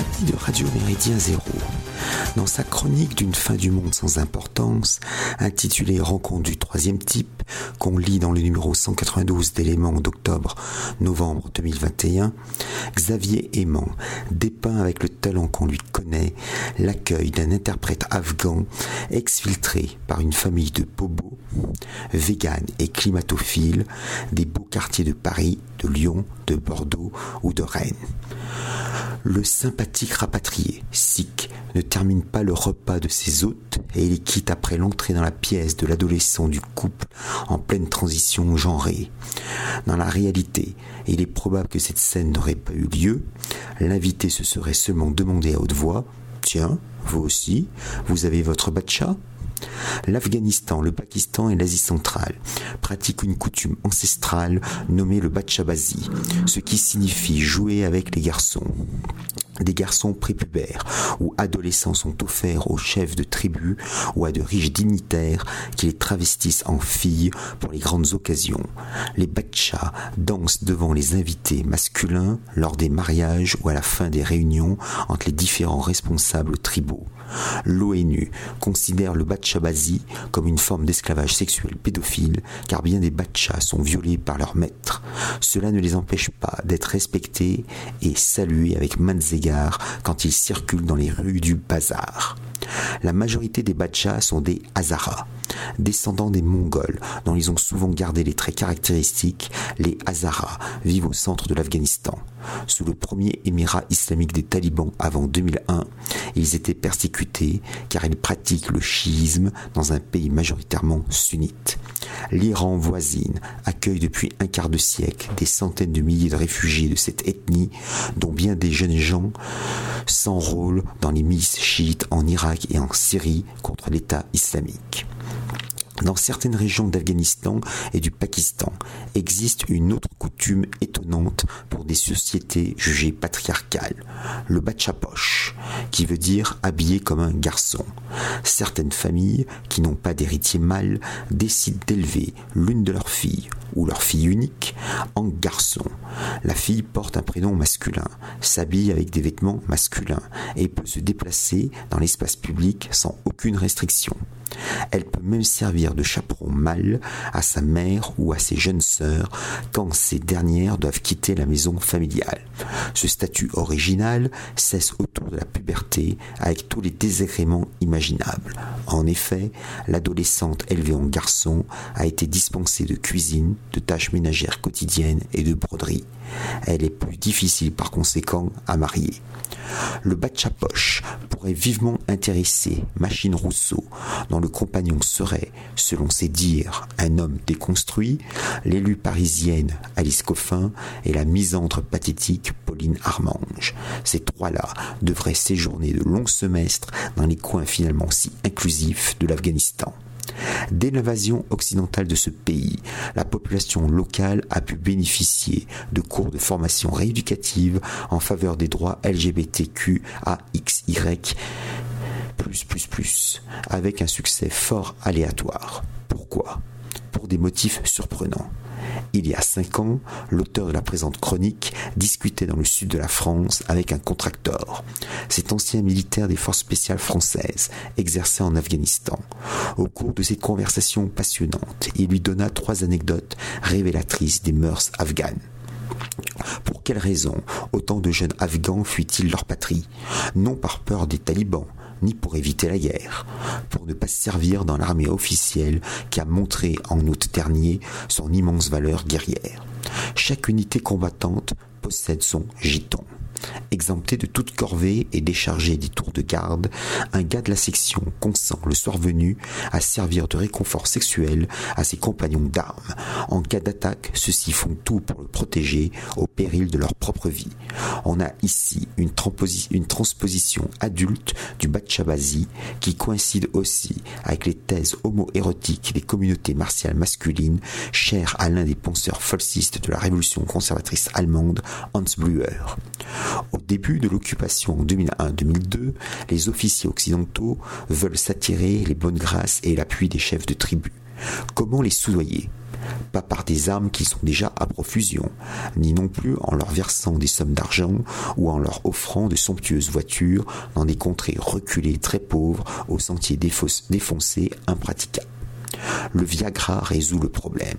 De Radio Méridien Zéro, dans sa chronique d'une fin du monde sans importance, intitulée Rencontre du troisième type, qu'on lit dans le numéro 192 d'éléments d'octobre-novembre 2021, Xavier Aimant dépeint avec le talent qu'on lui connaît l'accueil d'un interprète afghan exfiltré par une famille de bobos, véganes et climatophiles des beaux quartiers de Paris, de Lyon, de Bordeaux ou de Rennes. Le sympathique rapatrié, Sikh, ne termine pas le repas de ses hôtes et il quitte après l'entrée dans la pièce de l'adolescent du couple en pleine transition genrée. Dans la réalité, il est probable que cette scène n'aurait pas eu lieu. L'invité se serait seulement demandé à haute voix Tiens, vous aussi, vous avez votre batcha L'Afghanistan, le Pakistan et l'Asie centrale pratiquent une coutume ancestrale nommée le bachabazi, ce qui signifie jouer avec les garçons. Des garçons prépubères ou adolescents sont offerts aux chefs de tribus ou à de riches dignitaires qui les travestissent en filles pour les grandes occasions. Les bachas dansent devant les invités masculins lors des mariages ou à la fin des réunions entre les différents responsables tribaux. L'ONU considère le bachabazi comme une forme d'esclavage sexuel pédophile car bien des bachas sont violés par leurs maîtres. Cela ne les empêche pas d'être respectés et salués avec maintes quand ils circulent dans les rues du bazar. La majorité des bachas sont des Hazaras, descendants des Mongols, dont ils ont souvent gardé les traits caractéristiques. Les Hazaras vivent au centre de l'Afghanistan. Sous le premier émirat islamique des talibans avant 2001, ils étaient persécutés car ils pratiquent le chiisme dans un pays majoritairement sunnite. L'Iran voisine accueille depuis un quart de siècle des centaines de milliers de réfugiés de cette ethnie, dont bien des jeunes gens s'enrôlent dans les milices chiites en Irak et en Syrie contre l'État islamique. Dans certaines régions d'Afghanistan et du Pakistan existe une autre coutume étonnante sociétés jugées patriarcales, le bachapoche, qui veut dire habillé comme un garçon. Certaines familles qui n'ont pas d'héritier mâle décident d'élever l'une de leurs filles ou leur fille unique en garçon. La fille porte un prénom masculin, s'habille avec des vêtements masculins et peut se déplacer dans l'espace public sans aucune restriction. Elle peut même servir de chaperon mâle à sa mère ou à ses jeunes sœurs quand ces dernières doivent quitter la maison familiale. Ce statut original cesse autour de la puberté avec tous les désagréments imaginables. En effet, l'adolescente élevée en garçon a été dispensée de cuisine, de tâches ménagères quotidiennes et de broderie. Elle est plus difficile par conséquent à marier. Le Batchapoche pourrait vivement intéresser Machine Rousseau, dont le compagnon serait, selon ses dires, un homme déconstruit, l'élu parisienne Alice Coffin et la misandre pathétique Pauline Armange. Ces trois-là devraient séjourner de longs semestres dans les coins finalement si inclusifs de l'Afghanistan. Dès l'invasion occidentale de ce pays, la population locale a pu bénéficier de cours de formation rééducative en faveur des droits LGBTQAXY avec un succès fort aléatoire. Pourquoi? Pour des motifs surprenants. Il y a cinq ans, l'auteur de la présente chronique discutait dans le sud de la France avec un contracteur. Cet ancien militaire des forces spéciales françaises exerçait en Afghanistan. Au cours de cette conversation passionnante, il lui donna trois anecdotes révélatrices des mœurs afghanes. Pour quelle raison autant de jeunes Afghans fuient-ils leur patrie? Non par peur des talibans, ni pour éviter la guerre, pour ne pas se servir dans l'armée officielle qui a montré en août dernier son immense valeur guerrière. Chaque unité combattante possède son giton. Exempté de toute corvée et déchargé des tours de garde, un gars de la section consent le soir venu à servir de réconfort sexuel à ses compagnons d'armes. En cas d'attaque, ceux-ci font tout pour le protéger de leur propre vie. On a ici une, transposition adulte du Bachabazi qui coïncide aussi avec les thèses homo-érotiques des communautés martiales masculines chères à l'un des penseurs falsistes de la révolution conservatrice allemande, Hans Blüher. Au début de l'occupation en 2001-2002, les officiers occidentaux veulent s'attirer les bonnes grâces et l'appui des chefs de tribu. Comment les soudoyer? Pas par des armes qui sont déjà à profusion, ni non plus en leur versant des sommes d'argent ou en leur offrant de somptueuses voitures dans des contrées reculées très pauvres aux sentiers défoncés impraticables. Le Viagra résout le problème.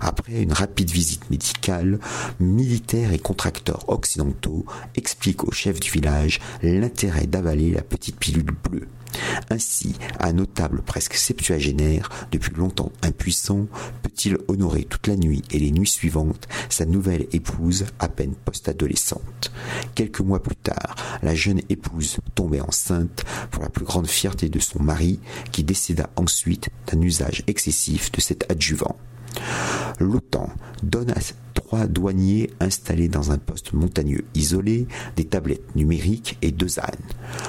Après une rapide visite médicale, militaires et contracteurs occidentaux expliquent au chef du village l'intérêt d'avaler la petite pilule bleue. Ainsi, un notable presque septuagénaire, depuis longtemps impuissant, peut-il honorer toute la nuit et les nuits suivantes sa nouvelle épouse à peine post-adolescente. Quelques mois plus tard, la jeune épouse tombait enceinte pour la plus grande fierté de son mari, qui décéda ensuite d'un usage excessif de cet adjuvant. L'OTAN donne trois douaniers installés dans un poste montagneux isolé des tablettes numériques et deux ânes.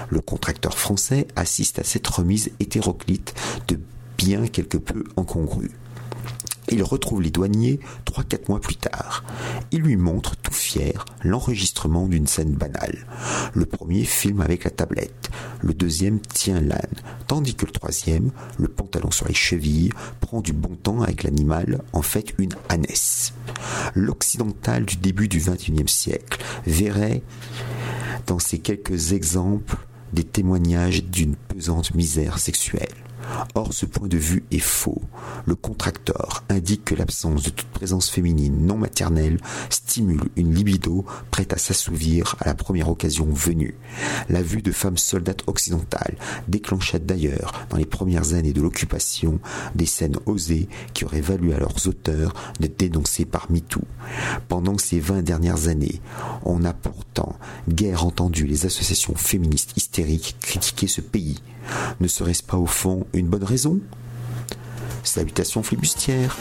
Le contracteur français assiste à cette remise hétéroclite de bien quelque peu incongru. Il retrouve les douaniers trois quatre mois plus tard. Il lui montre, tout fier, l'enregistrement d'une scène banale. Le premier filme avec la tablette, le deuxième tient l'âne, tandis que le troisième, le pantalon sur les chevilles, prend du bon temps avec l'animal, en fait une ânesse. L'occidental du début du XXIe siècle verrait dans ces quelques exemples des témoignages d'une pesante misère sexuelle. Or, ce point de vue est faux. Le contracteur indique que l'absence de toute présence féminine non maternelle stimule une libido prête à s'assouvir à la première occasion venue. La vue de femmes soldates occidentales déclencha d'ailleurs, dans les premières années de l'occupation, des scènes osées qui auraient valu à leurs auteurs d'être dénoncés par MeToo. Pendant ces vingt dernières années, on a pourtant guère entendu les associations féministes hystériques critiquer ce pays. Ne serait-ce pas au fond une bonne raison. Salutations flibustières